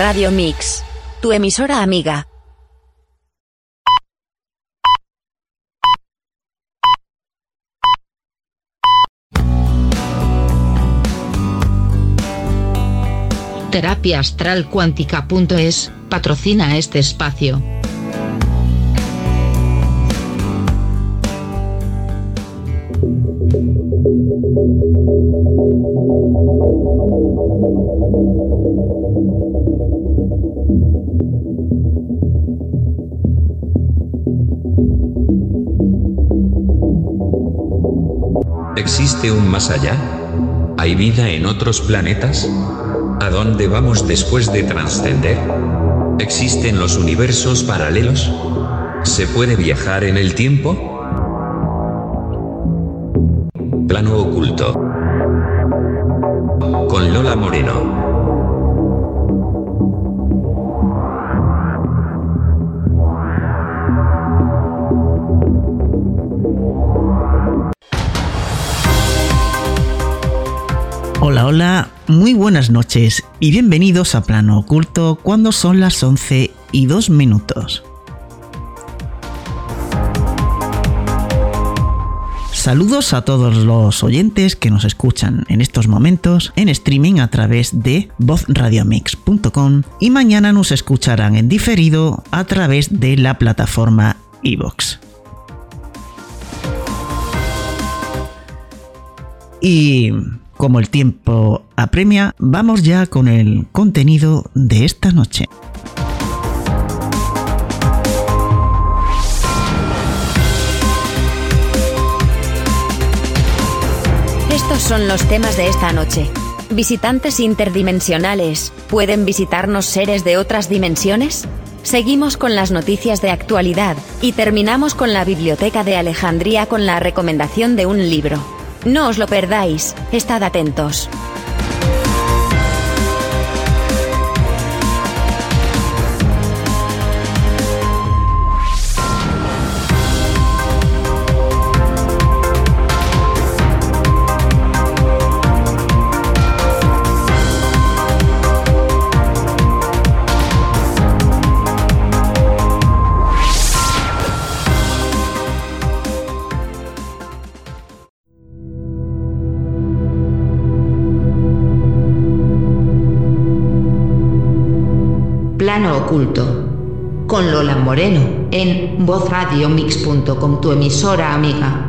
Radio Mix, tu emisora amiga. Terapia Astral Cuántica.es patrocina este espacio. ¿Existe un más allá? ¿Hay vida en otros planetas? ¿A dónde vamos después de trascender? ¿Existen los universos paralelos? ¿Se puede viajar en el tiempo? Plano oculto. Con Lola Moreno. Hola, hola, muy buenas noches y bienvenidos a Plano Oculto cuando son las 11 y 2 minutos. Saludos a todos los oyentes que nos escuchan en estos momentos en streaming a través de vozradiomix.com y mañana nos escucharán en diferido a través de la plataforma iVoox. Y como el tiempo apremia, vamos ya con el contenido de esta noche. Estos son los temas de esta noche. ¿Visitantes interdimensionales pueden visitarnos seres de otras dimensiones? Seguimos con las noticias de actualidad y terminamos con la Biblioteca de Alejandría con la recomendación de un libro. No os lo perdáis, estad atentos. Con Lola Moreno en vozradiomix.com, tu emisora amiga.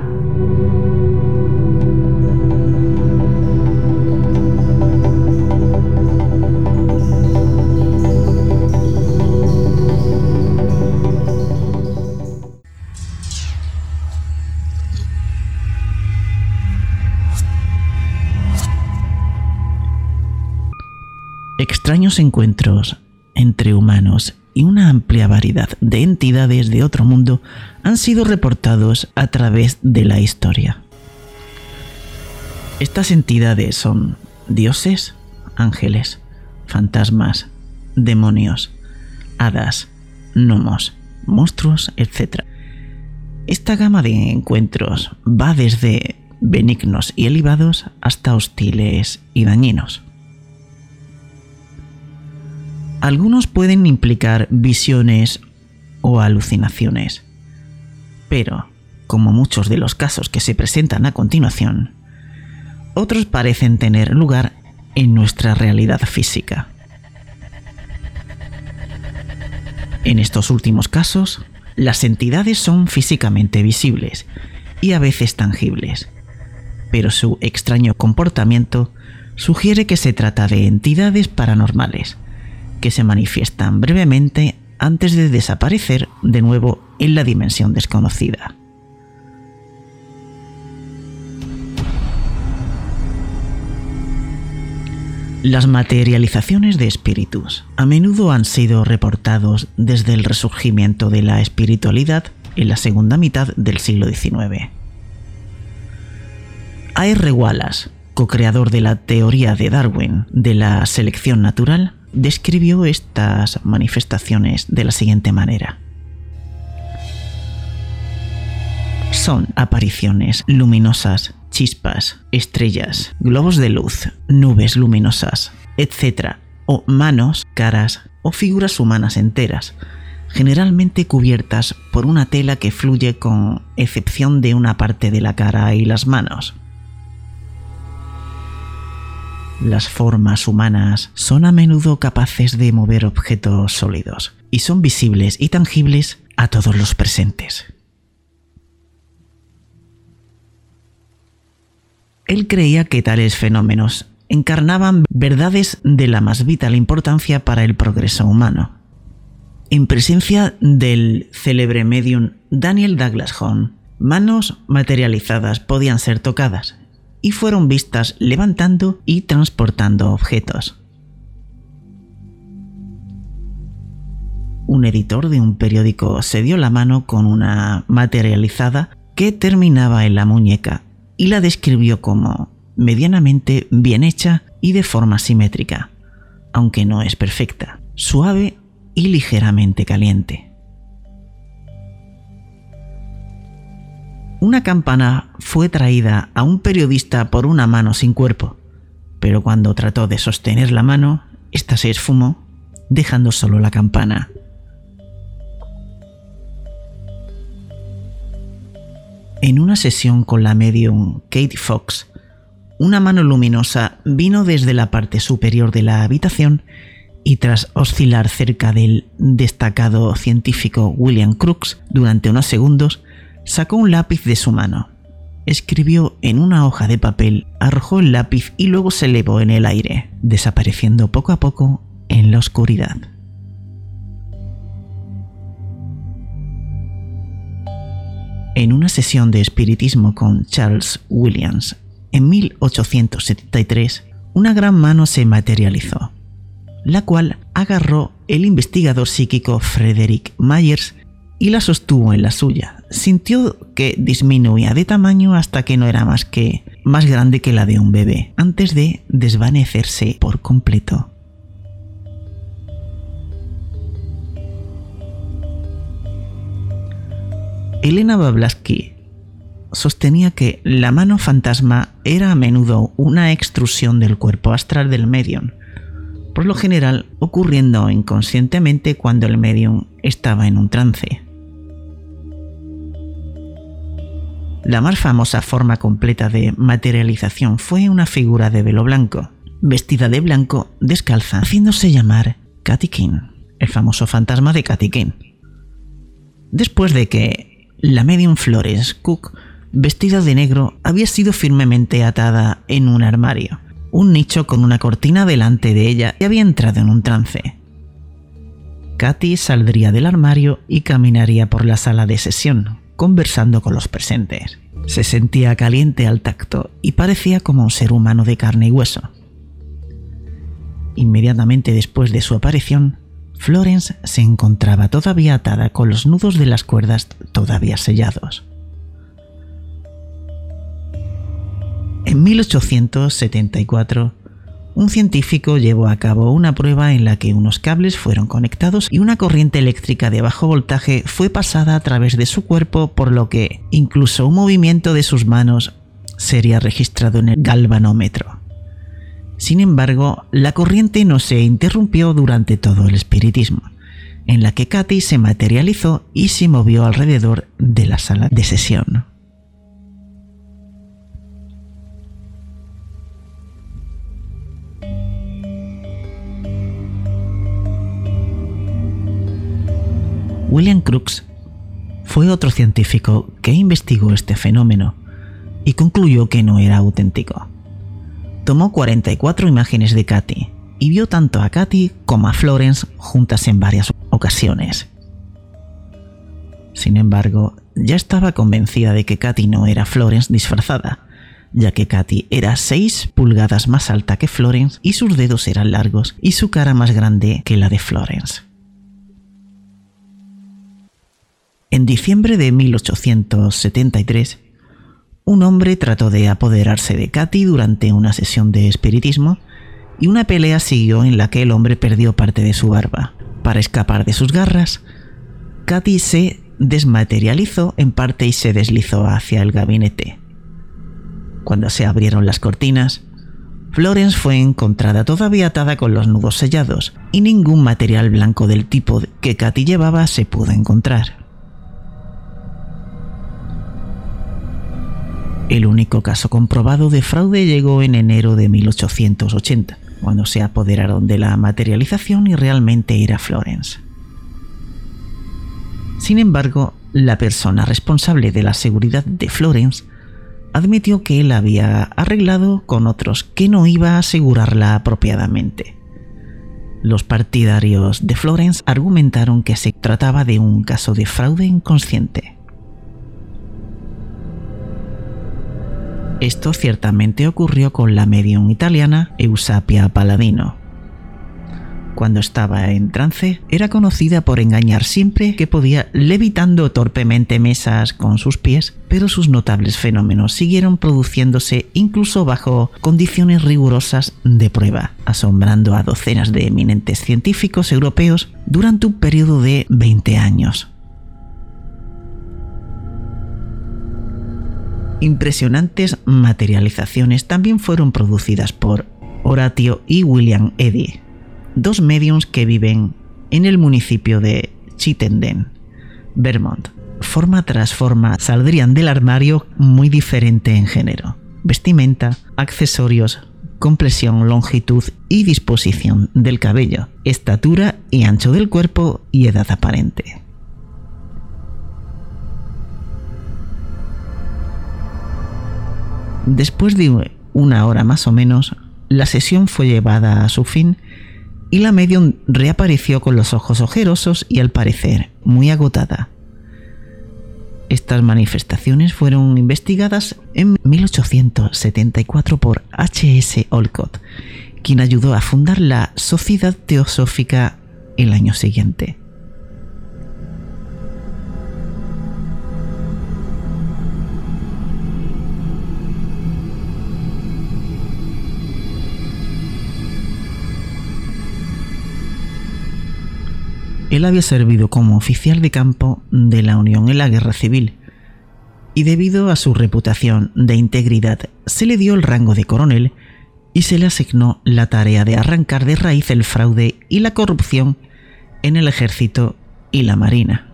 Extraños encuentros entre humanos y una amplia variedad de entidades de otro mundo han sido reportados a través de la historia. Estas entidades son dioses, ángeles, fantasmas, demonios, hadas, gnomos, monstruos, etc. Esta gama de encuentros va desde benignos y elevados hasta hostiles y dañinos. Algunos pueden implicar visiones o alucinaciones, pero, como muchos de los casos que se presentan a continuación, otros parecen tener lugar en nuestra realidad física. En estos últimos casos, las entidades son físicamente visibles y a veces tangibles, pero su extraño comportamiento sugiere que se trata de entidades paranormales que se manifiestan brevemente antes de desaparecer de nuevo en la dimensión desconocida. Las materializaciones de espíritus a menudo han sido reportados desde el resurgimiento de la espiritualidad en la segunda mitad del siglo XIX. A.R. Wallace, co-creador de la teoría de Darwin de la selección natural, describió estas manifestaciones de la siguiente manera. Son apariciones luminosas, chispas, estrellas, globos de luz, nubes luminosas, etc., o manos, caras o figuras humanas enteras, generalmente cubiertas por una tela que fluye con excepción de una parte de la cara y las manos. Las formas humanas son a menudo capaces de mover objetos sólidos y son visibles y tangibles a todos los presentes. Él creía que tales fenómenos encarnaban verdades de la más vital importancia para el progreso humano. En presencia del célebre medium Daniel Douglas Home, manos materializadas podían ser tocadas y fueron vistas levantando y transportando objetos. Un editor de un periódico se dio la mano con una materializada que terminaba en la muñeca y la describió como medianamente bien hecha y de forma simétrica, aunque no es perfecta, suave y ligeramente caliente. Una campana fue traída a un periodista por una mano sin cuerpo, pero cuando trató de sostener la mano, ésta se esfumó, dejando solo la campana. En una sesión con la medium Kate Fox, una mano luminosa vino desde la parte superior de la habitación y tras oscilar cerca del destacado científico William Crookes durante unos segundos, sacó un lápiz de su mano. Escribió en una hoja de papel, arrojó el lápiz y luego se elevó en el aire, desapareciendo poco a poco en la oscuridad. En una sesión de espiritismo con Charles Williams en 1873, una gran mano se materializó, la cual agarró el investigador psíquico Frederick Myers y la sostuvo en la suya. Sintió que disminuía de tamaño hasta que no era más que más grande que la de un bebé, antes de desvanecerse por completo. Elena Bablaski sostenía que la mano fantasma era a menudo una extrusión del cuerpo astral del medium, por lo general ocurriendo inconscientemente cuando el medium estaba en un trance. La más famosa forma completa de materialización fue una figura de velo blanco, vestida de blanco, descalza, haciéndose llamar Katy King, el famoso fantasma de Katy King. Después de que la medium Flores Cook, vestida de negro, había sido firmemente atada en un armario, un nicho con una cortina delante de ella y había entrado en un trance. Katy saldría del armario y caminaría por la sala de sesión, conversando con los presentes. Se sentía caliente al tacto y parecía como un ser humano de carne y hueso. Inmediatamente después de su aparición, Florence se encontraba todavía atada con los nudos de las cuerdas todavía sellados. En 1874, un científico llevó a cabo una prueba en la que unos cables fueron conectados y una corriente eléctrica de bajo voltaje fue pasada a través de su cuerpo, por lo que incluso un movimiento de sus manos sería registrado en el galvanómetro. Sin embargo, la corriente no se interrumpió durante todo el espiritismo, en la que Katy se materializó y se movió alrededor de la sala de sesión. William Crookes fue otro científico que investigó este fenómeno y concluyó que no era auténtico tomó 44 imágenes de Katy y vio tanto a Katy como a Florence juntas en varias ocasiones. Sin embargo, ya estaba convencida de que Katy no era Florence disfrazada, ya que Katy era 6 pulgadas más alta que Florence y sus dedos eran largos y su cara más grande que la de Florence. En diciembre de 1873, un hombre trató de apoderarse de Katy durante una sesión de espiritismo y una pelea siguió en la que el hombre perdió parte de su barba. Para escapar de sus garras, Katy se desmaterializó en parte y se deslizó hacia el gabinete. Cuando se abrieron las cortinas, Florence fue encontrada todavía atada con los nudos sellados y ningún material blanco del tipo que Katy llevaba se pudo encontrar. El único caso comprobado de fraude llegó en enero de 1880, cuando se apoderaron de la materialización y realmente era Florence. Sin embargo, la persona responsable de la seguridad de Florence admitió que él había arreglado con otros que no iba a asegurarla apropiadamente. Los partidarios de Florence argumentaron que se trataba de un caso de fraude inconsciente. Esto ciertamente ocurrió con la medium italiana Eusapia Paladino. Cuando estaba en trance, era conocida por engañar siempre que podía levitando torpemente mesas con sus pies, pero sus notables fenómenos siguieron produciéndose incluso bajo condiciones rigurosas de prueba, asombrando a docenas de eminentes científicos europeos durante un periodo de 20 años. Impresionantes materializaciones también fueron producidas por Horatio y William Eddy, dos mediums que viven en el municipio de Chittenden, Vermont. Forma tras forma saldrían del armario muy diferente en género, vestimenta, accesorios, compresión, longitud y disposición del cabello, estatura y ancho del cuerpo y edad aparente. Después de una hora más o menos, la sesión fue llevada a su fin y la medium reapareció con los ojos ojerosos y al parecer muy agotada. Estas manifestaciones fueron investigadas en 1874 por H.S. Olcott, quien ayudó a fundar la Sociedad Teosófica el año siguiente. Él había servido como oficial de campo de la Unión en la Guerra Civil, y debido a su reputación de integridad se le dio el rango de coronel y se le asignó la tarea de arrancar de raíz el fraude y la corrupción en el ejército y la marina.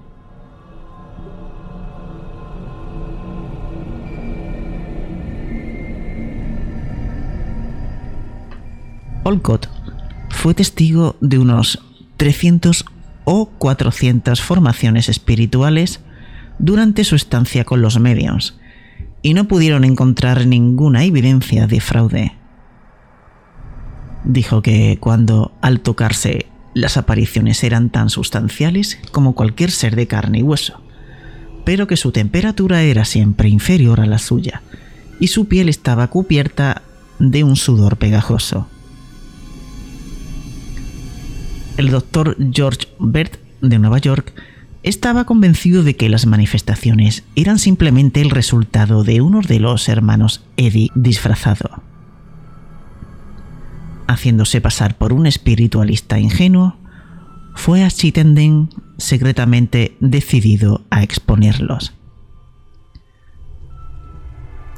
Olcott fue testigo de unos 300 o 400 formaciones espirituales durante su estancia con los medios y no pudieron encontrar ninguna evidencia de fraude. Dijo que cuando al tocarse las apariciones eran tan sustanciales como cualquier ser de carne y hueso, pero que su temperatura era siempre inferior a la suya y su piel estaba cubierta de un sudor pegajoso. El doctor George Bert de Nueva York estaba convencido de que las manifestaciones eran simplemente el resultado de uno de los hermanos Eddie disfrazado. Haciéndose pasar por un espiritualista ingenuo, fue a Chittenden secretamente decidido a exponerlos,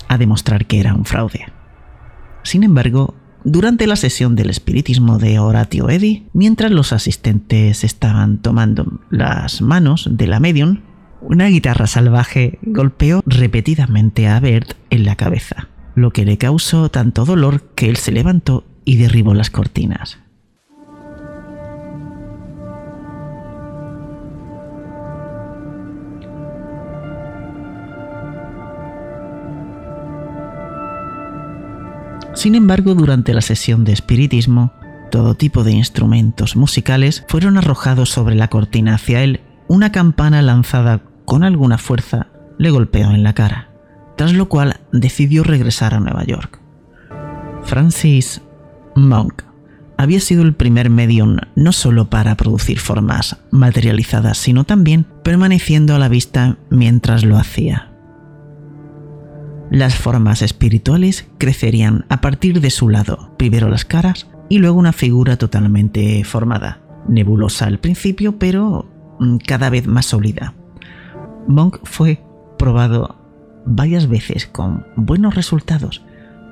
a demostrar que era un fraude. Sin embargo, durante la sesión del espiritismo de Horatio Eddy, mientras los asistentes estaban tomando las manos de la medium, una guitarra salvaje golpeó repetidamente a Bert en la cabeza, lo que le causó tanto dolor que él se levantó y derribó las cortinas. Sin embargo, durante la sesión de espiritismo, todo tipo de instrumentos musicales fueron arrojados sobre la cortina hacia él. Una campana lanzada con alguna fuerza le golpeó en la cara, tras lo cual decidió regresar a Nueva York. Francis Monk había sido el primer medium no solo para producir formas materializadas, sino también permaneciendo a la vista mientras lo hacía. Las formas espirituales crecerían a partir de su lado, primero las caras y luego una figura totalmente formada, nebulosa al principio, pero mm, cada vez más sólida. Monk fue probado varias veces con buenos resultados,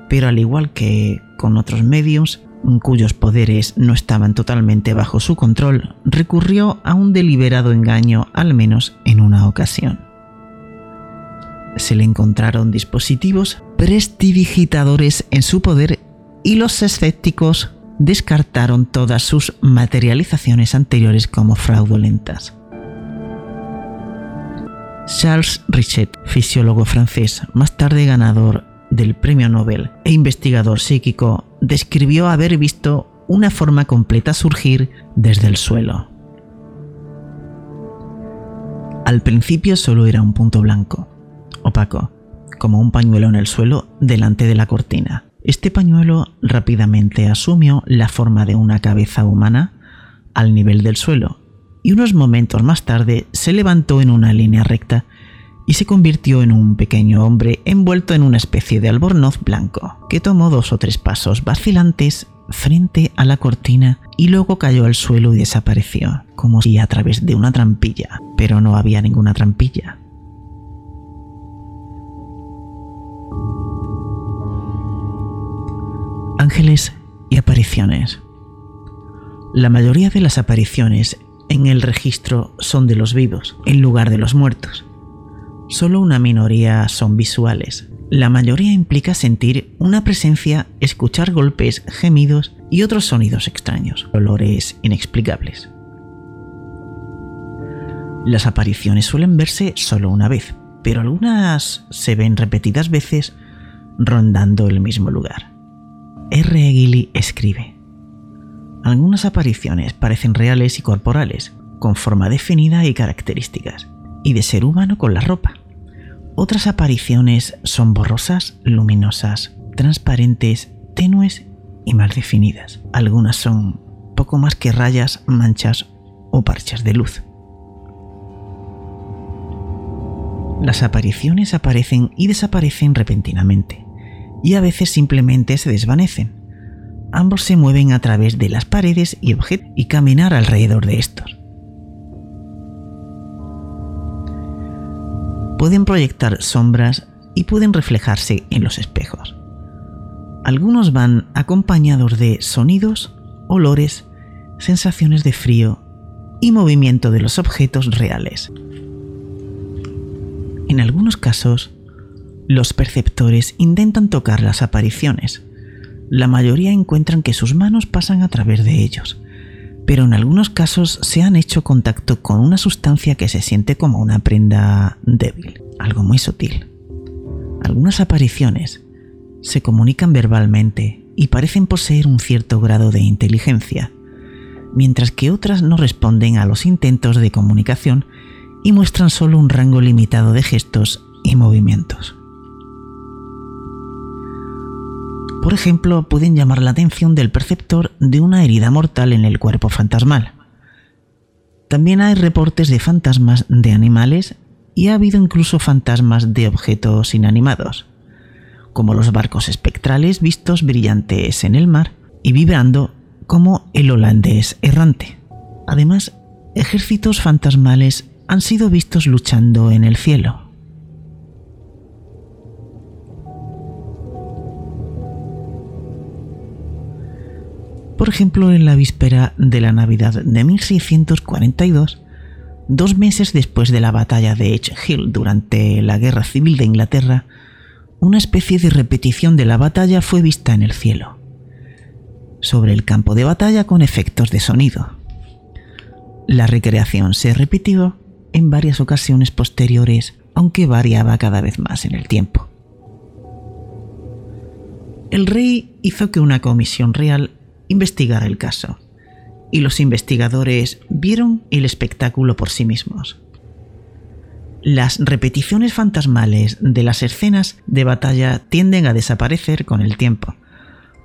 pero al igual que con otros medios, cuyos poderes no estaban totalmente bajo su control, recurrió a un deliberado engaño al menos en una ocasión. Se le encontraron dispositivos prestidigitadores en su poder y los escépticos descartaron todas sus materializaciones anteriores como fraudulentas. Charles Richet, fisiólogo francés, más tarde ganador del Premio Nobel e investigador psíquico, describió haber visto una forma completa surgir desde el suelo. Al principio solo era un punto blanco, opaco, como un pañuelo en el suelo delante de la cortina. Este pañuelo rápidamente asumió la forma de una cabeza humana al nivel del suelo y unos momentos más tarde se levantó en una línea recta y se convirtió en un pequeño hombre envuelto en una especie de albornoz blanco, que tomó dos o tres pasos vacilantes frente a la cortina y luego cayó al suelo y desapareció, como si a través de una trampilla, pero no había ninguna trampilla. Ángeles y apariciones. La mayoría de las apariciones en el registro son de los vivos, en lugar de los muertos. Solo una minoría son visuales. La mayoría implica sentir una presencia, escuchar golpes, gemidos y otros sonidos extraños, olores inexplicables. Las apariciones suelen verse solo una vez, pero algunas se ven repetidas veces rondando el mismo lugar. R. Gilly escribe, algunas apariciones parecen reales y corporales, con forma definida y características, y de ser humano con la ropa. Otras apariciones son borrosas, luminosas, transparentes, tenues y mal definidas. Algunas son poco más que rayas, manchas o parches de luz. Las apariciones aparecen y desaparecen repentinamente, y a veces simplemente se desvanecen. Ambos se mueven a través de las paredes y objetos y caminar alrededor de estos. pueden proyectar sombras y pueden reflejarse en los espejos. Algunos van acompañados de sonidos, olores, sensaciones de frío y movimiento de los objetos reales. En algunos casos, los perceptores intentan tocar las apariciones. La mayoría encuentran que sus manos pasan a través de ellos, pero en algunos casos se han hecho contacto con una sustancia que se siente como una prenda débil, algo muy sutil. Algunas apariciones se comunican verbalmente y parecen poseer un cierto grado de inteligencia, mientras que otras no responden a los intentos de comunicación y muestran solo un rango limitado de gestos y movimientos. Por ejemplo, pueden llamar la atención del perceptor de una herida mortal en el cuerpo fantasmal. También hay reportes de fantasmas de animales y ha habido incluso fantasmas de objetos inanimados, como los barcos espectrales vistos brillantes en el mar y vibrando como el holandés errante. Además, ejércitos fantasmales han sido vistos luchando en el cielo. Por ejemplo, en la víspera de la Navidad de 1642, dos meses después de la batalla de Edge Hill durante la Guerra Civil de Inglaterra, una especie de repetición de la batalla fue vista en el cielo, sobre el campo de batalla con efectos de sonido. La recreación se repitió en varias ocasiones posteriores, aunque variaba cada vez más en el tiempo. El rey hizo que una comisión real investigar el caso, y los investigadores vieron el espectáculo por sí mismos. Las repeticiones fantasmales de las escenas de batalla tienden a desaparecer con el tiempo,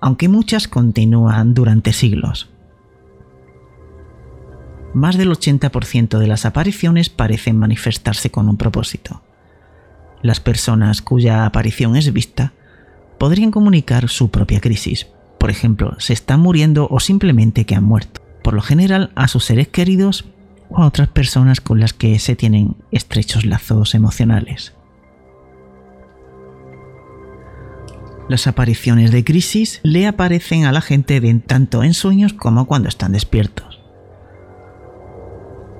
aunque muchas continúan durante siglos. Más del 80% de las apariciones parecen manifestarse con un propósito. Las personas cuya aparición es vista podrían comunicar su propia crisis, por ejemplo, se están muriendo o simplemente que han muerto. Por lo general a sus seres queridos o a otras personas con las que se tienen estrechos lazos emocionales. Las apariciones de crisis le aparecen a la gente de tanto en sueños como cuando están despiertos.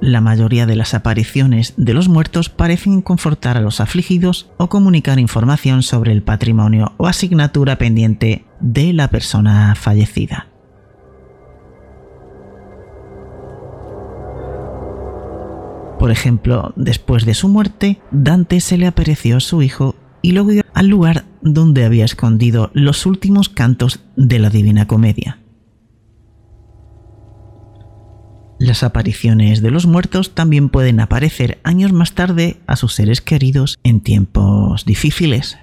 La mayoría de las apariciones de los muertos parecen confortar a los afligidos o comunicar información sobre el patrimonio o asignatura pendiente de la persona fallecida. Por ejemplo, después de su muerte, Dante se le apareció a su hijo y lo guió al lugar donde había escondido los últimos cantos de la Divina Comedia. Las apariciones de los muertos también pueden aparecer años más tarde a sus seres queridos en tiempos difíciles.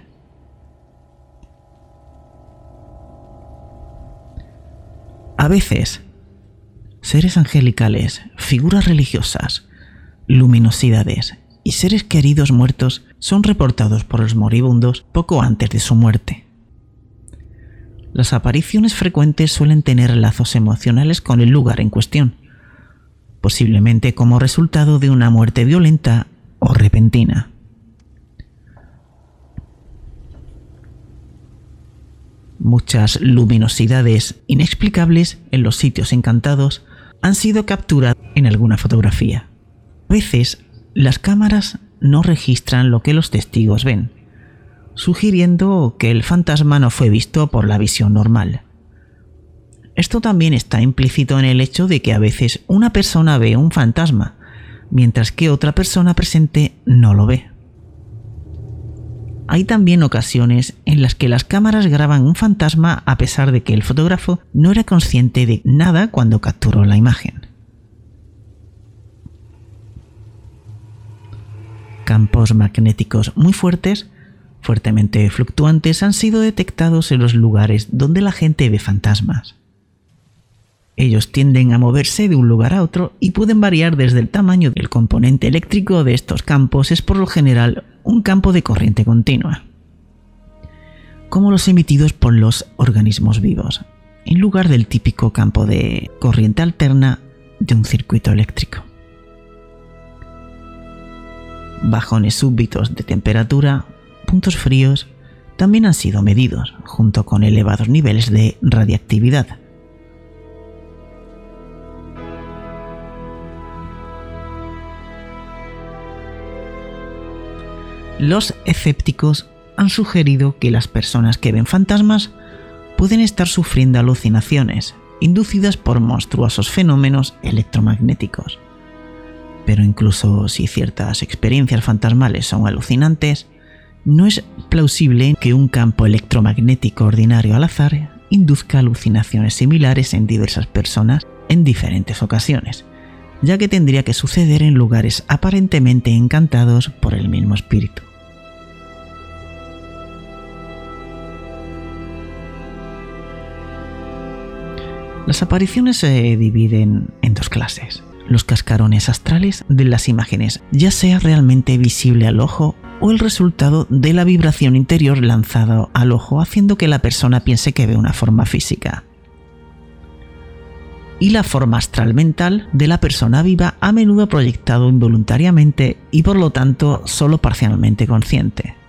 A veces, seres angelicales, figuras religiosas, luminosidades y seres queridos muertos son reportados por los moribundos poco antes de su muerte. Las apariciones frecuentes suelen tener lazos emocionales con el lugar en cuestión, posiblemente como resultado de una muerte violenta o repentina. Muchas luminosidades inexplicables en los sitios encantados han sido capturadas en alguna fotografía. A veces las cámaras no registran lo que los testigos ven, sugiriendo que el fantasma no fue visto por la visión normal. Esto también está implícito en el hecho de que a veces una persona ve un fantasma, mientras que otra persona presente no lo ve. Hay también ocasiones en las que las cámaras graban un fantasma a pesar de que el fotógrafo no era consciente de nada cuando capturó la imagen. campos magnéticos muy fuertes, fuertemente fluctuantes, han sido detectados en los lugares donde la gente ve fantasmas. Ellos tienden a moverse de un lugar a otro y pueden variar desde el tamaño del componente eléctrico de estos campos es por lo general un campo de corriente continua, como los emitidos por los organismos vivos, en lugar del típico campo de corriente alterna de un circuito eléctrico bajones súbitos de temperatura, puntos fríos, también han sido medidos, junto con elevados niveles de radiactividad. Los escépticos han sugerido que las personas que ven fantasmas pueden estar sufriendo alucinaciones inducidas por monstruosos fenómenos electromagnéticos pero incluso si ciertas experiencias fantasmales son alucinantes, no es plausible que un campo electromagnético ordinario al azar induzca alucinaciones similares en diversas personas en diferentes ocasiones, ya que tendría que suceder en lugares aparentemente encantados por el mismo espíritu. Las apariciones se dividen en dos clases los cascarones astrales de las imágenes, ya sea realmente visible al ojo o el resultado de la vibración interior lanzada al ojo haciendo que la persona piense que ve una forma física. Y la forma astral mental de la persona viva a menudo proyectado involuntariamente y por lo tanto solo parcialmente consciente.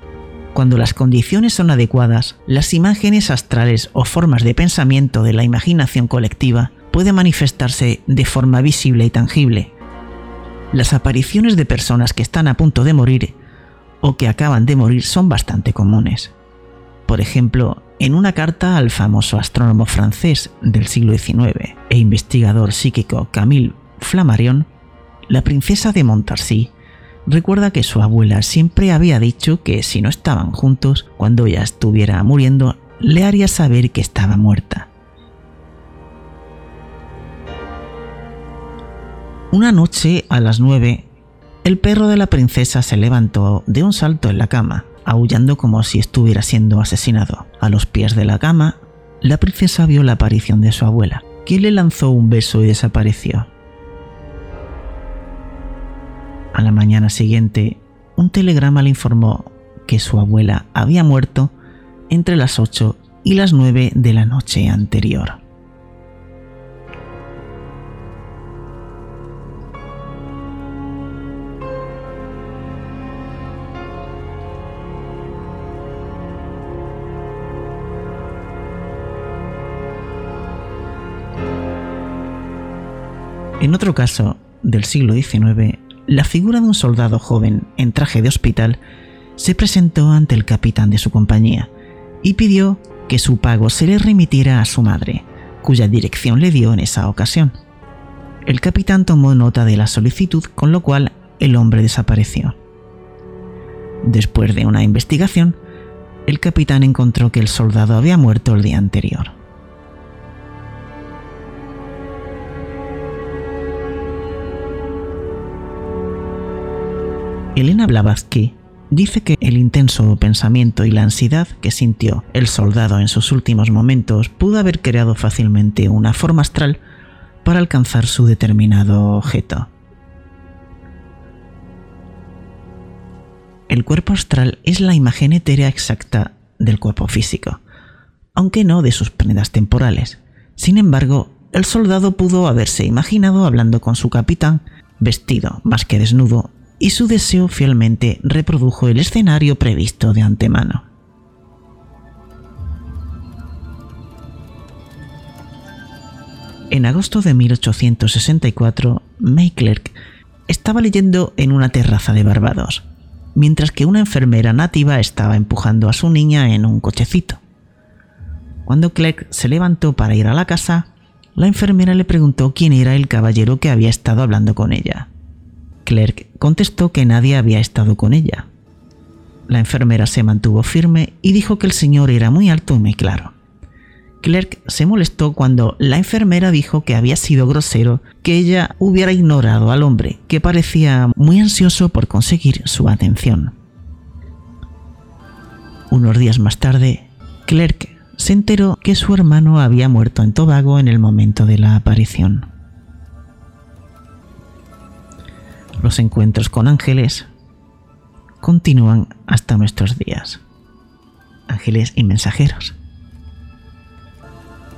Cuando las condiciones son adecuadas, las imágenes astrales o formas de pensamiento de la imaginación colectiva puede manifestarse de forma visible y tangible. Las apariciones de personas que están a punto de morir o que acaban de morir son bastante comunes. Por ejemplo, en una carta al famoso astrónomo francés del siglo XIX e investigador psíquico Camille Flammarion, la princesa de Montarcy recuerda que su abuela siempre había dicho que si no estaban juntos, cuando ella estuviera muriendo, le haría saber que estaba muerta. Una noche a las nueve, el perro de la princesa se levantó de un salto en la cama, aullando como si estuviera siendo asesinado. A los pies de la cama, la princesa vio la aparición de su abuela, quien le lanzó un beso y desapareció. A la mañana siguiente, un telegrama le informó que su abuela había muerto entre las 8 y las 9 de la noche anterior. En otro caso del siglo XIX, la figura de un soldado joven en traje de hospital se presentó ante el capitán de su compañía y pidió que su pago se le remitiera a su madre, cuya dirección le dio en esa ocasión. El capitán tomó nota de la solicitud, con lo cual el hombre desapareció. Después de una investigación, el capitán encontró que el soldado había muerto el día anterior. Elena Blavatsky dice que el intenso pensamiento y la ansiedad que sintió el soldado en sus últimos momentos pudo haber creado fácilmente una forma astral para alcanzar su determinado objeto. El cuerpo astral es la imagen etérea exacta del cuerpo físico, aunque no de sus prendas temporales. Sin embargo, el soldado pudo haberse imaginado hablando con su capitán, vestido más que desnudo, y su deseo fielmente reprodujo el escenario previsto de antemano. En agosto de 1864, May Clerk estaba leyendo en una terraza de Barbados mientras que una enfermera nativa estaba empujando a su niña en un cochecito. Cuando Clegg se levantó para ir a la casa, la enfermera le preguntó quién era el caballero que había estado hablando con ella. Clerk contestó que nadie había estado con ella. La enfermera se mantuvo firme y dijo que el señor era muy alto y muy claro. Clerk se molestó cuando la enfermera dijo que había sido grosero que ella hubiera ignorado al hombre, que parecía muy ansioso por conseguir su atención. Unos días más tarde, Clerk se enteró que su hermano había muerto en Tobago en el momento de la aparición. Los encuentros con ángeles continúan hasta nuestros días. Ángeles y mensajeros.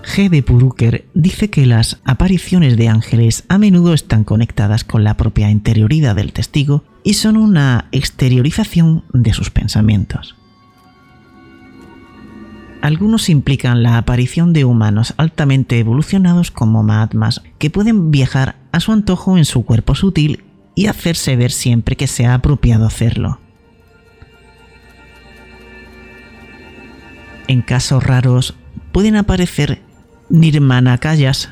G. de Puruker dice que las apariciones de ángeles a menudo están conectadas con la propia interioridad del testigo y son una exteriorización de sus pensamientos. Algunos implican la aparición de humanos altamente evolucionados como Mahatmas que pueden viajar a su antojo en su cuerpo sutil y hacerse ver siempre que sea apropiado hacerlo. En casos raros pueden aparecer nirmanakayas,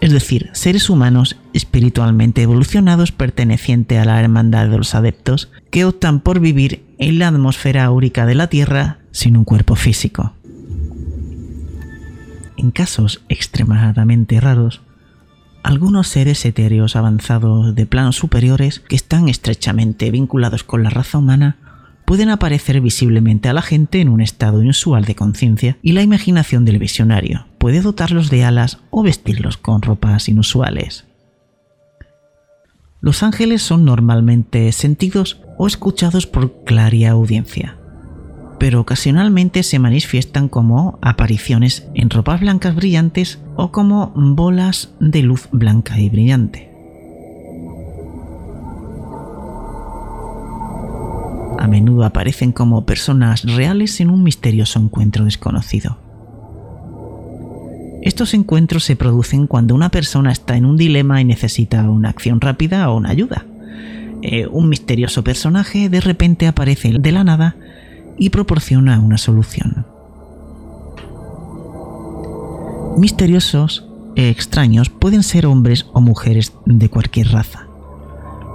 es decir, seres humanos espiritualmente evolucionados pertenecientes a la hermandad de los adeptos que optan por vivir en la atmósfera áurica de la Tierra sin un cuerpo físico. En casos extremadamente raros, algunos seres etéreos avanzados de planos superiores que están estrechamente vinculados con la raza humana pueden aparecer visiblemente a la gente en un estado inusual de conciencia y la imaginación del visionario puede dotarlos de alas o vestirlos con ropas inusuales. Los ángeles son normalmente sentidos o escuchados por claria audiencia, pero ocasionalmente se manifiestan como apariciones en ropas blancas brillantes o como bolas de luz blanca y brillante. A menudo aparecen como personas reales en un misterioso encuentro desconocido. Estos encuentros se producen cuando una persona está en un dilema y necesita una acción rápida o una ayuda. Eh, un misterioso personaje de repente aparece de la nada y proporciona una solución. Misteriosos e extraños pueden ser hombres o mujeres de cualquier raza.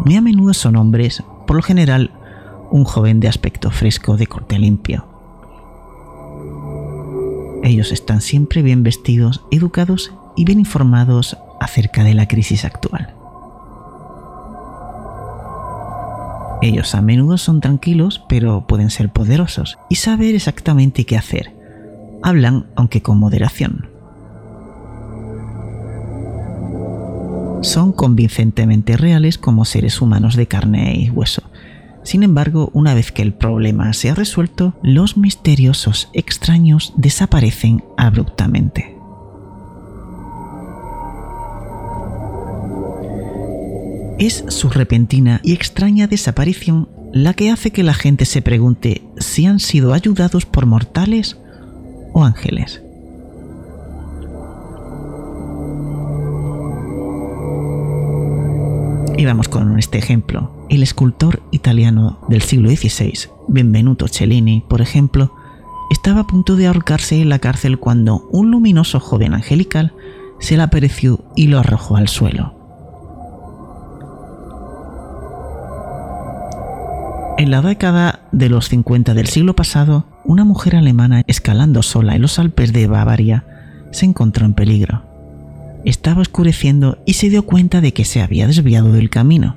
Muy a menudo son hombres, por lo general un joven de aspecto fresco de corte limpio. Ellos están siempre bien vestidos, educados y bien informados acerca de la crisis actual. Ellos a menudo son tranquilos, pero pueden ser poderosos y saber exactamente qué hacer. Hablan, aunque con moderación. Son convincentemente reales como seres humanos de carne y hueso, sin embargo, una vez que el problema se ha resuelto, los misteriosos extraños desaparecen abruptamente. Es su repentina y extraña desaparición la que hace que la gente se pregunte si han sido ayudados por mortales o ángeles. Y vamos con este ejemplo. El escultor italiano del siglo XVI, Benvenuto Cellini, por ejemplo, estaba a punto de ahorcarse en la cárcel cuando un luminoso joven angelical se le apareció y lo arrojó al suelo. En la década de los 50 del siglo pasado, una mujer alemana escalando sola en los Alpes de Bavaria se encontró en peligro. Estaba oscureciendo y se dio cuenta de que se había desviado del camino.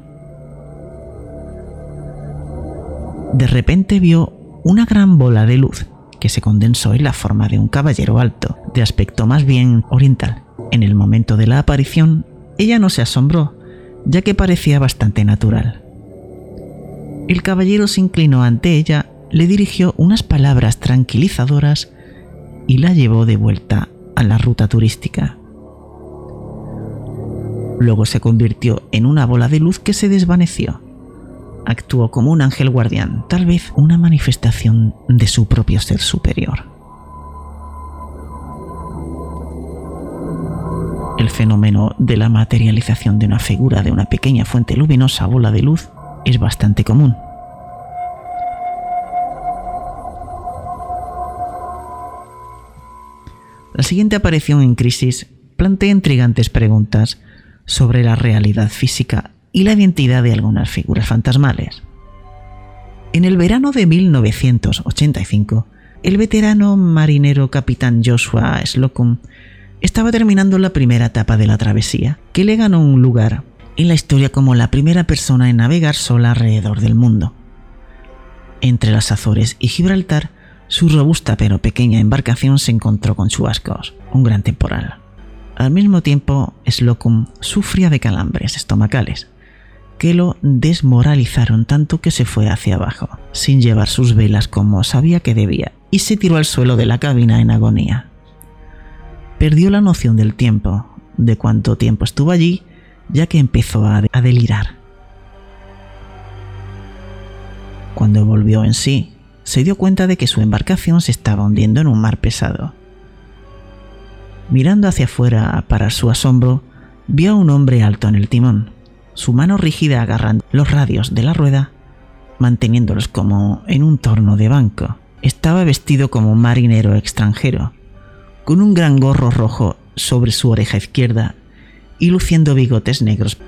De repente vio una gran bola de luz que se condensó en la forma de un caballero alto, de aspecto más bien oriental. En el momento de la aparición, ella no se asombró, ya que parecía bastante natural. El caballero se inclinó ante ella, le dirigió unas palabras tranquilizadoras y la llevó de vuelta a la ruta turística. Luego se convirtió en una bola de luz que se desvaneció. Actuó como un ángel guardián, tal vez una manifestación de su propio ser superior. El fenómeno de la materialización de una figura de una pequeña fuente luminosa bola de luz es bastante común. La siguiente aparición en Crisis plantea intrigantes preguntas sobre la realidad física y la identidad de algunas figuras fantasmales. En el verano de 1985, el veterano marinero capitán Joshua Slocum estaba terminando la primera etapa de la travesía, que le ganó un lugar en la historia como la primera persona en navegar sola alrededor del mundo. Entre las Azores y Gibraltar, su robusta pero pequeña embarcación se encontró con chubascos, un gran temporal. Al mismo tiempo, Slocum sufría de calambres estomacales, que lo desmoralizaron tanto que se fue hacia abajo, sin llevar sus velas como sabía que debía, y se tiró al suelo de la cabina en agonía. Perdió la noción del tiempo, de cuánto tiempo estuvo allí ya que empezó a, delirar. Cuando volvió en sí, se dio cuenta de que su embarcación se estaba hundiendo en un mar pesado. Mirando hacia afuera, para su asombro, vio a un hombre alto en el timón, su mano rígida agarrando los radios de la rueda, manteniéndolos como en un torno de banco. Estaba vestido como un marinero extranjero, con un gran gorro rojo sobre su oreja izquierda y luciendo bigotes negros.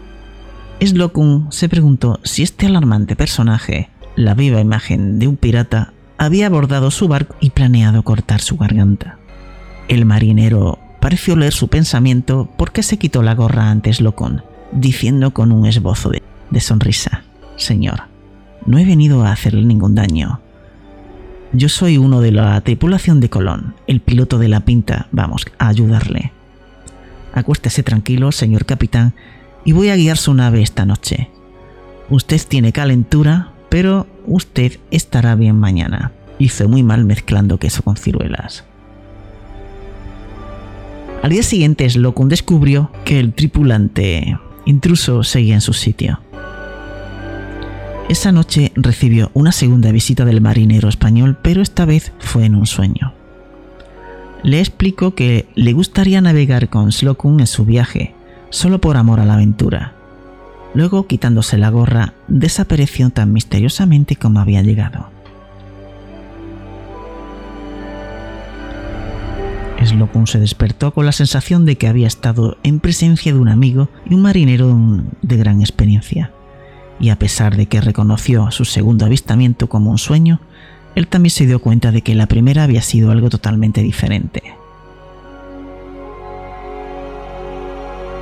Slocum se preguntó si este alarmante personaje, la viva imagen de un pirata, había abordado su barco y planeado cortar su garganta. El marinero pareció leer su pensamiento porque se quitó la gorra ante Slocum, diciendo con un esbozo de, de sonrisa, Señor, no he venido a hacerle ningún daño. Yo soy uno de la tripulación de Colón, el piloto de la pinta, vamos a ayudarle. Acuéstese tranquilo, señor capitán, y voy a guiar su nave esta noche. Usted tiene calentura, pero usted estará bien mañana. Hizo muy mal mezclando queso con ciruelas. Al día siguiente, Slocum descubrió que el tripulante intruso seguía en su sitio. Esa noche recibió una segunda visita del marinero español, pero esta vez fue en un sueño le explicó que le gustaría navegar con Slocum en su viaje, solo por amor a la aventura. Luego, quitándose la gorra, desapareció tan misteriosamente como había llegado. Slocum se despertó con la sensación de que había estado en presencia de un amigo y un marinero de gran experiencia, y a pesar de que reconoció su segundo avistamiento como un sueño, él también se dio cuenta de que la primera había sido algo totalmente diferente.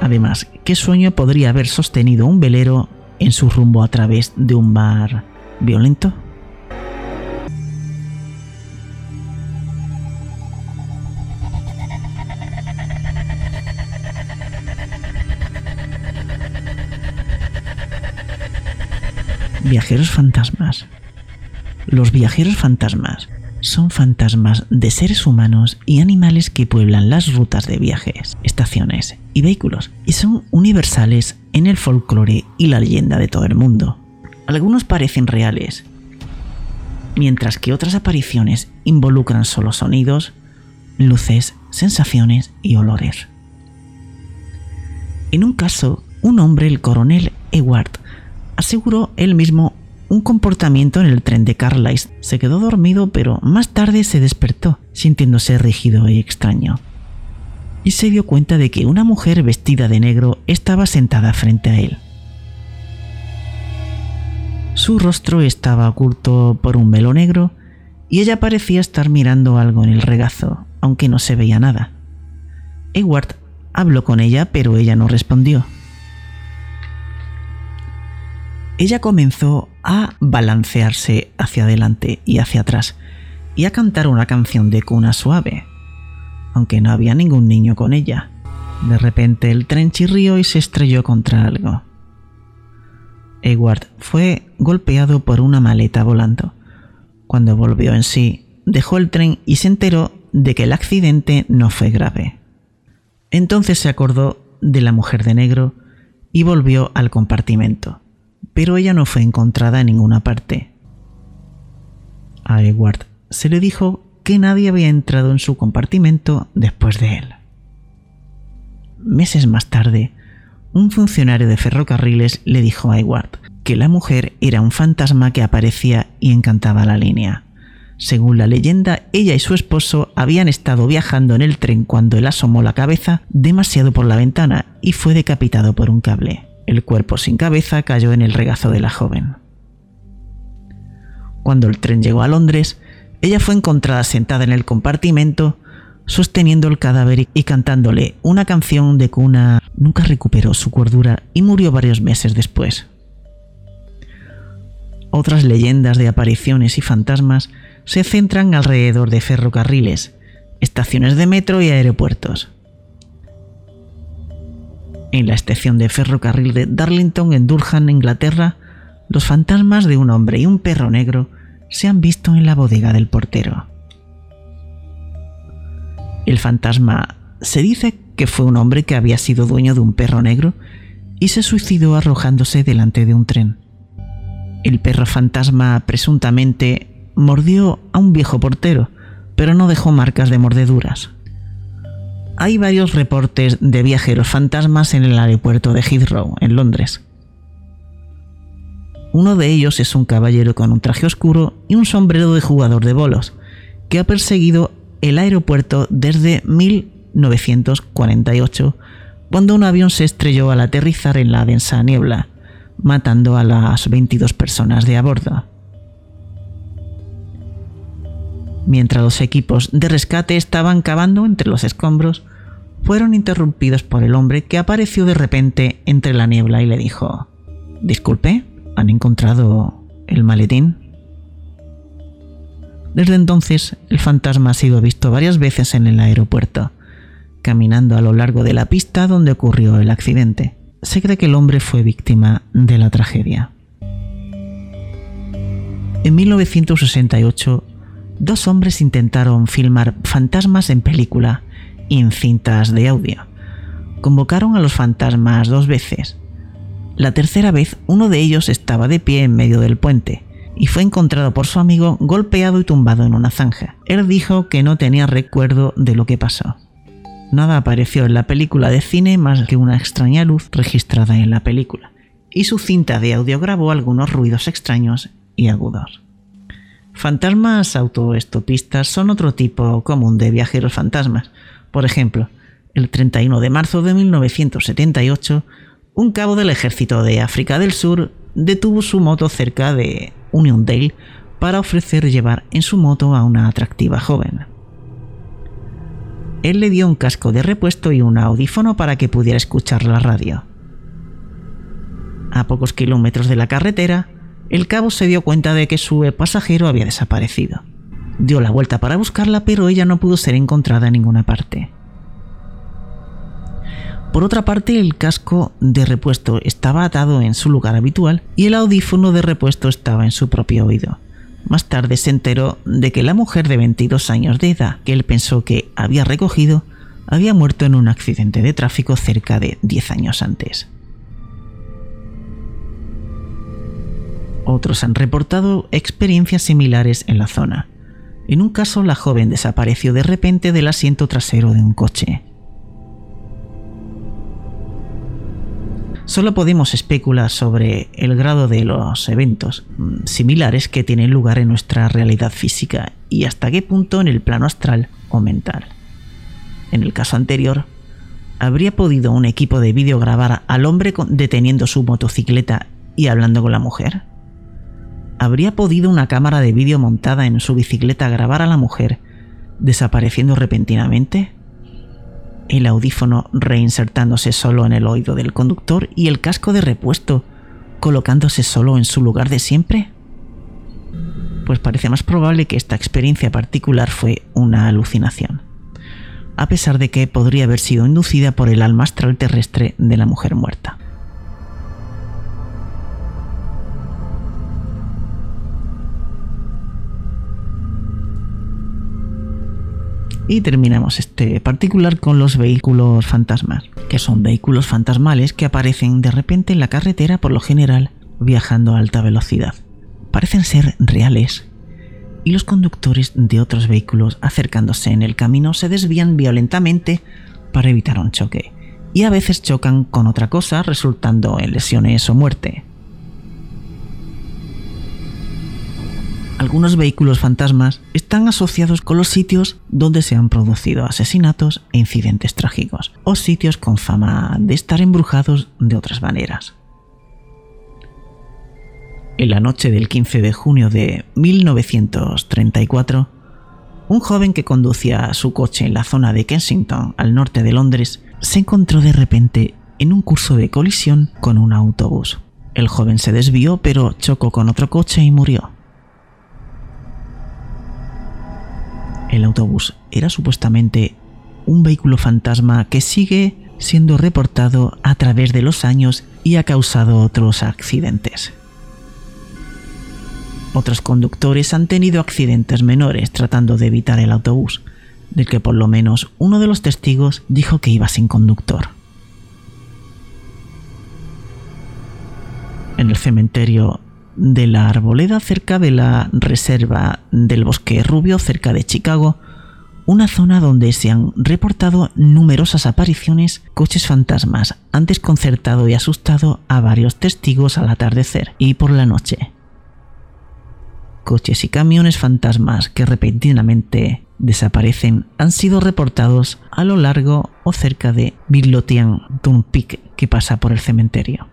Además, ¿qué sueño podría haber sostenido un velero en su rumbo a través de un mar violento? Viajeros fantasmas. Los viajeros fantasmas son fantasmas de seres humanos y animales que pueblan las rutas de viajes, estaciones y vehículos, y son universales en el folclore y la leyenda de todo el mundo. Algunos parecen reales, mientras que otras apariciones involucran solo sonidos, luces, sensaciones y olores. En un caso, un hombre, el coronel Ewart aseguró él mismo un comportamiento en el tren de Carlisle. Se quedó dormido, pero más tarde se despertó, sintiéndose rígido y extraño. Y se dio cuenta de que una mujer vestida de negro estaba sentada frente a él. Su rostro estaba oculto por un velo negro y ella parecía estar mirando algo en el regazo, aunque no se veía nada. Edward habló con ella, pero ella no respondió. Ella comenzó a balancearse hacia adelante y hacia atrás y a cantar una canción de cuna suave, aunque no había ningún niño con ella. De repente el tren chirrió y se estrelló contra algo. Edward fue golpeado por una maleta volando. Cuando volvió en sí, dejó el tren y se enteró de que el accidente no fue grave. Entonces se acordó de la mujer de negro y volvió al compartimento pero ella no fue encontrada en ninguna parte. A Edward se le dijo que nadie había entrado en su compartimento después de él. Meses más tarde, un funcionario de ferrocarriles le dijo a Edward que la mujer era un fantasma que aparecía y encantaba la línea. Según la leyenda, ella y su esposo habían estado viajando en el tren cuando él asomó la cabeza demasiado por la ventana y fue decapitado por un cable. El cuerpo sin cabeza cayó en el regazo de la joven. Cuando el tren llegó a Londres, ella fue encontrada sentada en el compartimento, sosteniendo el cadáver y cantándole una canción de cuna. Nunca recuperó su cordura y murió varios meses después. Otras leyendas de apariciones y fantasmas se centran alrededor de ferrocarriles, estaciones de metro y aeropuertos en la estación de ferrocarril de Darlington en Durham, Inglaterra, los fantasmas de un hombre y un perro negro se han visto en la bodega del portero. El fantasma se dice que fue un hombre que había sido dueño de un perro negro y se suicidó arrojándose delante de un tren. El perro fantasma presuntamente mordió a un viejo portero, pero no dejó marcas de mordeduras hay varios reportes de viajeros fantasmas en el aeropuerto de Heathrow, en Londres. Uno de ellos es un caballero con un traje oscuro y un sombrero de jugador de bolos, que ha perseguido el aeropuerto desde 1948, cuando un avión se estrelló al aterrizar en la densa niebla, matando a las 22 personas de a bordo. Mientras los equipos de rescate estaban cavando entre los escombros, fueron interrumpidos por el hombre que apareció de repente entre la niebla y le dijo, Disculpe, ¿han encontrado el maletín? Desde entonces, el fantasma ha sido visto varias veces en el aeropuerto, caminando a lo largo de la pista donde ocurrió el accidente. Se cree que el hombre fue víctima de la tragedia. En 1968, dos hombres intentaron filmar fantasmas en película y en cintas de audio. Convocaron a los fantasmas dos veces. La tercera vez uno de ellos estaba de pie en medio del puente y fue encontrado por su amigo golpeado y tumbado en una zanja. Él dijo que no tenía recuerdo de lo que pasó. Nada apareció en la película de cine más que una extraña luz registrada en la película, y su cinta de audio grabó algunos ruidos extraños y agudos. Fantasmas autoestopistas son otro tipo común de viajeros fantasmas. Por ejemplo, el 31 de marzo de 1978, un cabo del ejército de África del Sur detuvo su moto cerca de Uniondale para ofrecer llevar en su moto a una atractiva joven. Él le dio un casco de repuesto y un audífono para que pudiera escuchar la radio. A pocos kilómetros de la carretera, el cabo se dio cuenta de que su pasajero había desaparecido. Dio la vuelta para buscarla, pero ella no pudo ser encontrada en ninguna parte. Por otra parte, el casco de repuesto estaba atado en su lugar habitual y el audífono de repuesto estaba en su propio oído. Más tarde se enteró de que la mujer de 22 años de edad que él pensó que había recogido había muerto en un accidente de tráfico cerca de 10 años antes. Otros han reportado experiencias similares en la zona. En un caso, la joven desapareció de repente del asiento trasero de un coche. Solo podemos especular sobre el grado de los eventos mm, similares que tienen lugar en nuestra realidad física y hasta qué punto en el plano astral o mental. En el caso anterior, ¿habría podido un equipo de vídeo grabar al hombre deteniendo su motocicleta y hablando con la mujer? ¿Habría podido una cámara de vídeo montada en su bicicleta grabar a la mujer desapareciendo repentinamente? el audífono reinsertándose solo en el oído del conductor y el casco de repuesto colocándose solo en su lugar de siempre? Pues parece más probable que esta experiencia particular fue una alucinación, a pesar de que podría haber sido inducida por el alma astral terrestre de la mujer muerta. Y terminamos este particular con los vehículos fantasmas, que son vehículos fantasmales que aparecen de repente en la carretera por lo general viajando a alta velocidad. Parecen ser reales y los conductores de otros vehículos acercándose en el camino se desvían violentamente para evitar un choque y a veces chocan con otra cosa resultando en lesiones o muerte. Algunos vehículos fantasmas están asociados con los sitios donde se han producido asesinatos e incidentes trágicos, o sitios con fama de estar embrujados de otras maneras. En la noche del 15 de junio de 1934, un joven que conducía su coche en la zona de Kensington, al norte de Londres, se encontró de repente en un curso de colisión con un autobús. El joven se desvió pero chocó con otro coche y murió. El autobús era supuestamente un vehículo fantasma que sigue siendo reportado a través de los años y ha causado otros accidentes. Otros conductores han tenido accidentes menores tratando de evitar el autobús, del que por lo menos uno de los testigos dijo que iba sin conductor. En el cementerio de la arboleda cerca de la reserva del bosque rubio cerca de Chicago, una zona donde se han reportado numerosas apariciones, coches fantasmas han desconcertado y asustado a varios testigos al atardecer y por la noche. Coches y camiones fantasmas que repentinamente desaparecen han sido reportados a lo largo o cerca de Midlothian Turnpike que pasa por el cementerio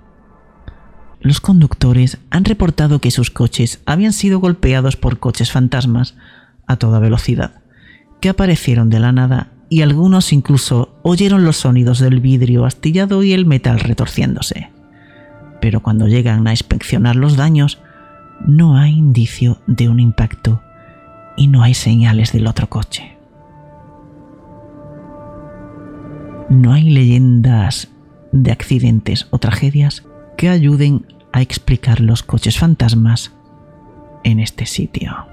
los conductores han reportado que sus coches habían sido golpeados por coches fantasmas a toda velocidad, que aparecieron de la nada y algunos incluso oyeron los sonidos del vidrio astillado y el metal retorciéndose. Pero cuando llegan a inspeccionar los daños, no hay indicio de un impacto y no hay señales del otro coche. No hay leyendas de accidentes o tragedias que ayuden a explicar los coches fantasmas en este sitio.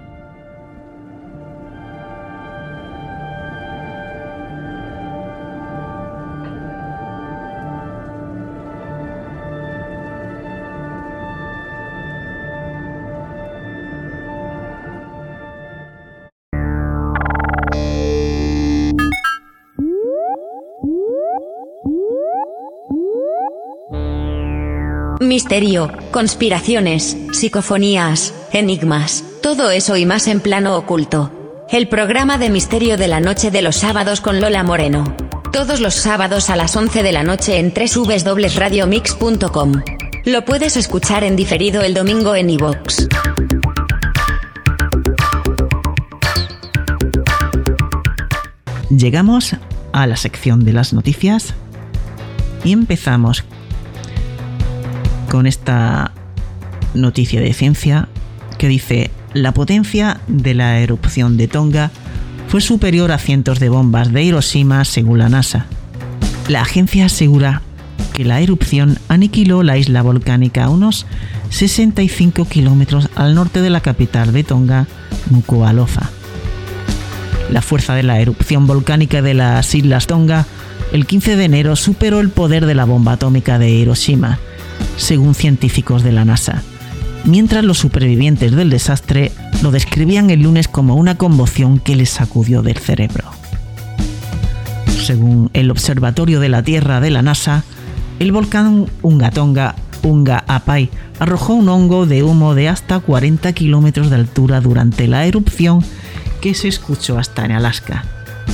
Misterio, conspiraciones, psicofonías, enigmas, todo eso y más en plano oculto. El programa de misterio de la noche de los sábados con Lola Moreno. Todos los sábados a las 11 de la noche en www.radiomix.com. Lo puedes escuchar en diferido el domingo en iVox. Llegamos a la sección de las noticias y empezamos con esta noticia de ciencia que dice la potencia de la erupción de Tonga fue superior a cientos de bombas de Hiroshima según la NASA. La agencia asegura que la erupción aniquiló la isla volcánica a unos 65 kilómetros al norte de la capital de Tonga, Nuku'alofa. La fuerza de la erupción volcánica de las islas Tonga el 15 de enero superó el poder de la bomba atómica de Hiroshima según científicos de la NASA, mientras los supervivientes del desastre lo describían el lunes como una conmoción que les sacudió del cerebro. Según el Observatorio de la Tierra de la NASA, el volcán Ungatonga Unga Apai arrojó un hongo de humo de hasta 40 kilómetros de altura durante la erupción que se escuchó hasta en Alaska,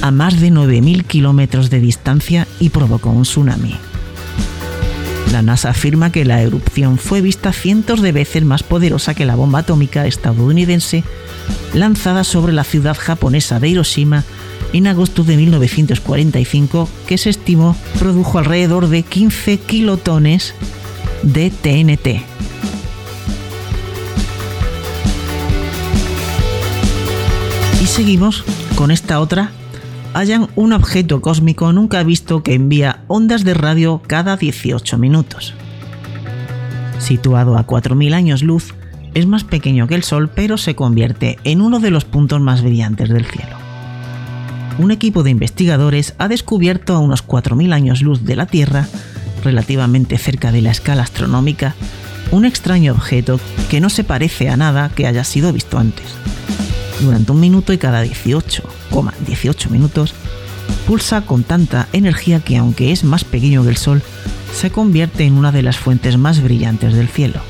a más de 9.000 kilómetros de distancia y provocó un tsunami. La NASA afirma que la erupción fue vista cientos de veces más poderosa que la bomba atómica estadounidense lanzada sobre la ciudad japonesa de Hiroshima en agosto de 1945, que se estimó produjo alrededor de 15 kilotones de TNT. Y seguimos con esta otra. Hallan un objeto cósmico nunca visto que envía ondas de radio cada 18 minutos. Situado a 4.000 años luz, es más pequeño que el Sol, pero se convierte en uno de los puntos más brillantes del cielo. Un equipo de investigadores ha descubierto a unos 4.000 años luz de la Tierra relativamente cerca de la escala astronómica, un extraño objeto que no se parece a nada que haya sido visto antes. Durante un minuto y cada 18,18 minutos, pulsa con tanta energía que aunque es más pequeño que el Sol, se convierte en una de las fuentes más brillantes del cielo.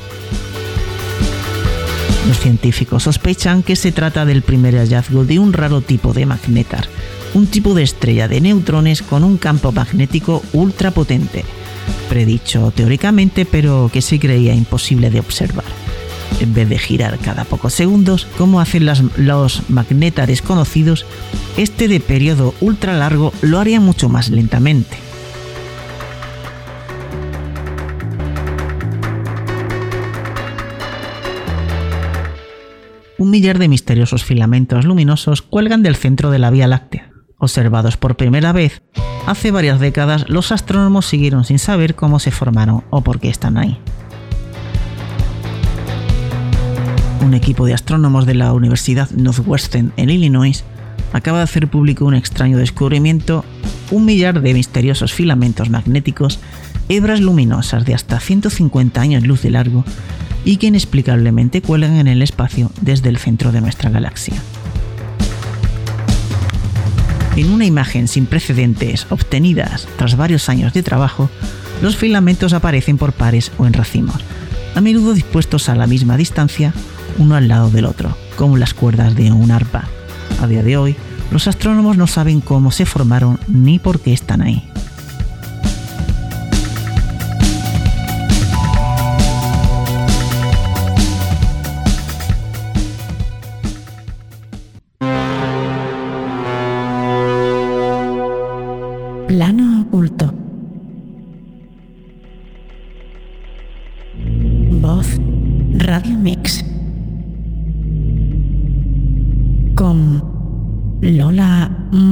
Los científicos sospechan que se trata del primer hallazgo de un raro tipo de magnetar, un tipo de estrella de neutrones con un campo magnético ultra potente, predicho teóricamente pero que se creía imposible de observar. En vez de girar cada pocos segundos, como hacen los magnétares conocidos, este de periodo ultra largo lo haría mucho más lentamente. Un millar de misteriosos filamentos luminosos cuelgan del centro de la Vía Láctea. Observados por primera vez Hace varias décadas los astrónomos siguieron sin saber cómo se formaron o por qué están ahí. Un equipo de astrónomos de la Universidad Northwestern en Illinois acaba de hacer público un extraño descubrimiento, un millar de misteriosos filamentos magnéticos, hebras luminosas de hasta 150 años luz de largo y que inexplicablemente cuelgan en el espacio desde el centro de nuestra galaxia. En una imagen sin precedentes obtenidas tras varios años de trabajo, los filamentos aparecen por pares o en racimos, a menudo dispuestos a la misma distancia, uno al lado del otro, como las cuerdas de un arpa. A día de hoy, los astrónomos no saben cómo se formaron ni por qué están ahí. Plano oculto.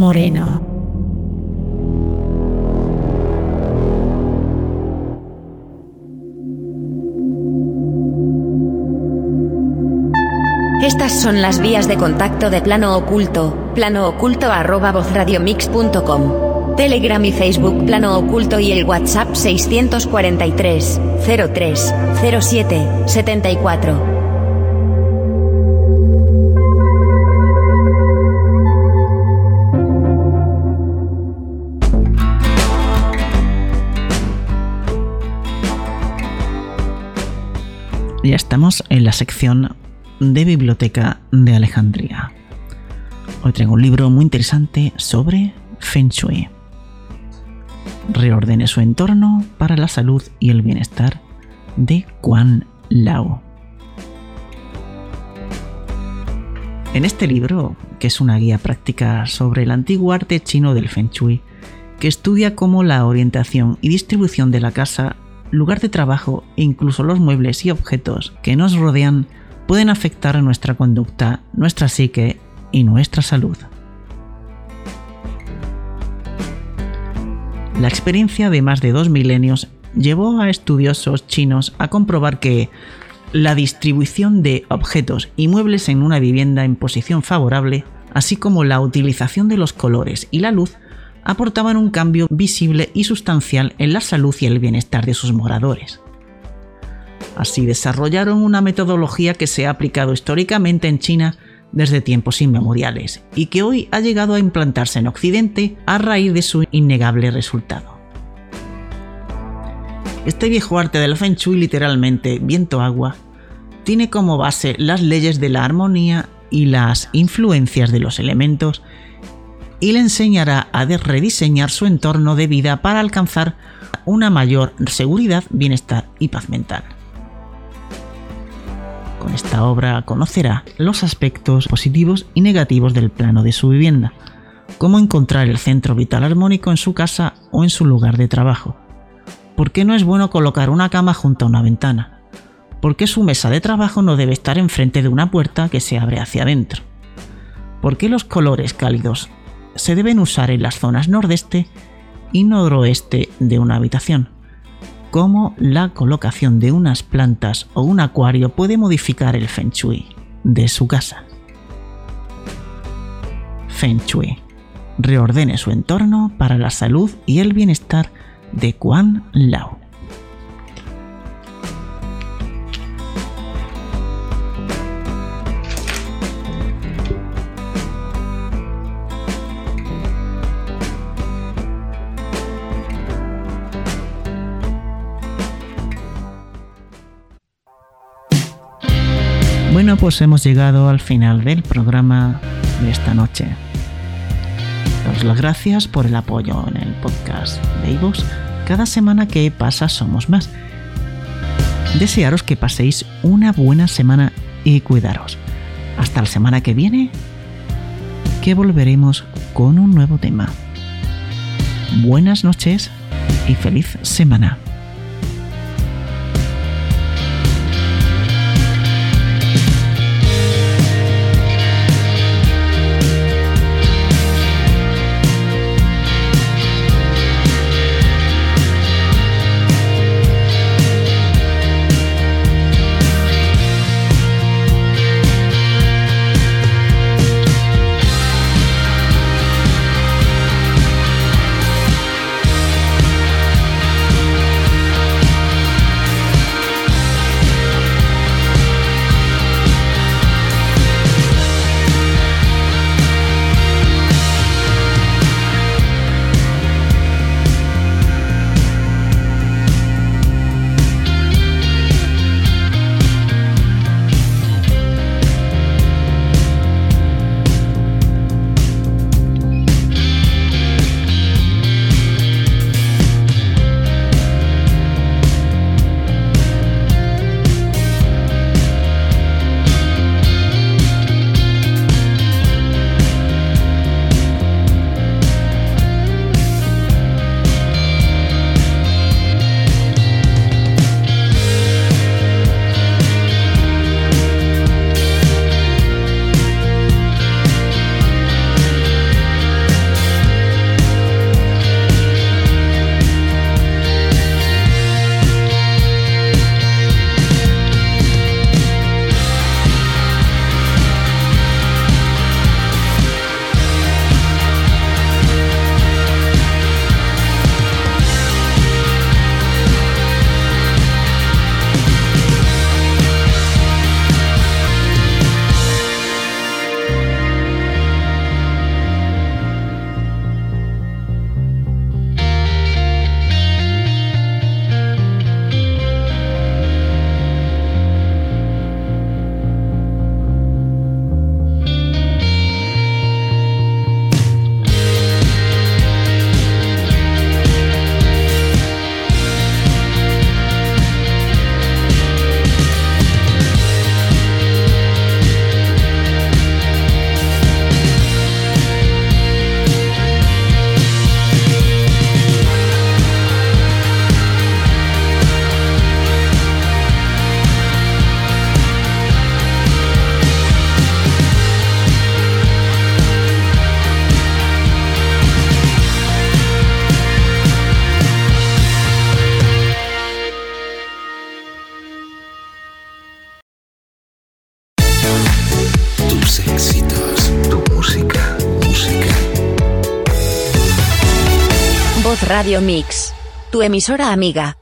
Moreno. Estas son las vías de contacto de Plano Oculto, planooculto@vozradiomix.com. Telegram y Facebook Plano Oculto y el WhatsApp 643 03 07 74. Ya estamos en la sección de Biblioteca de Alejandría. Hoy traigo un libro muy interesante sobre Feng Shui reordene su entorno para la salud y el bienestar de Quan Lao. En este libro, que es una guía práctica sobre el antiguo arte chino del Feng Shui, que estudia cómo la orientación y distribución de la casa, lugar de trabajo e incluso los muebles y objetos que nos rodean pueden afectar a nuestra conducta, nuestra psique y nuestra salud. La experiencia de más de dos milenios llevó a estudiosos chinos a comprobar que la distribución de objetos y muebles en una vivienda en posición favorable, así como la utilización de los colores y la luz, aportaban un cambio visible y sustancial en la salud y el bienestar de sus moradores. Así desarrollaron una metodología que se ha aplicado históricamente en China desde tiempos inmemoriales y que hoy ha llegado a implantarse en Occidente a raíz de su innegable resultado. Este viejo arte del Feng Shui, literalmente viento-agua, tiene como base las leyes de la armonía y las influencias de los elementos y le enseñará a rediseñar su entorno de vida para alcanzar una mayor seguridad, bienestar y paz mental. Con esta obra conocerá los aspectos positivos y negativos del plano de su vivienda, cómo encontrar el centro vital armónico en su casa o en su lugar de trabajo. ¿Por qué no es bueno colocar una cama junto a una ventana? ¿Por qué su mesa de trabajo no debe estar enfrente de una puerta que se abre hacia adentro? ¿Por qué los colores cálidos se deben usar en las zonas nordeste y noroeste de una habitación? ¿Cómo la colocación de unas plantas o un acuario puede modificar el feng shui de su casa? Feng Shui reordene su entorno para la salud y el bienestar de Quan Lao. Pues hemos llegado al final del programa de esta noche. Daros las gracias por el apoyo en el podcast de Ivos. Cada semana que pasa somos más. Desearos que paséis una buena semana y cuidaros. Hasta la semana que viene, que volveremos con un nuevo tema. Buenas noches y feliz semana. Radio Mix, tu emisora amiga.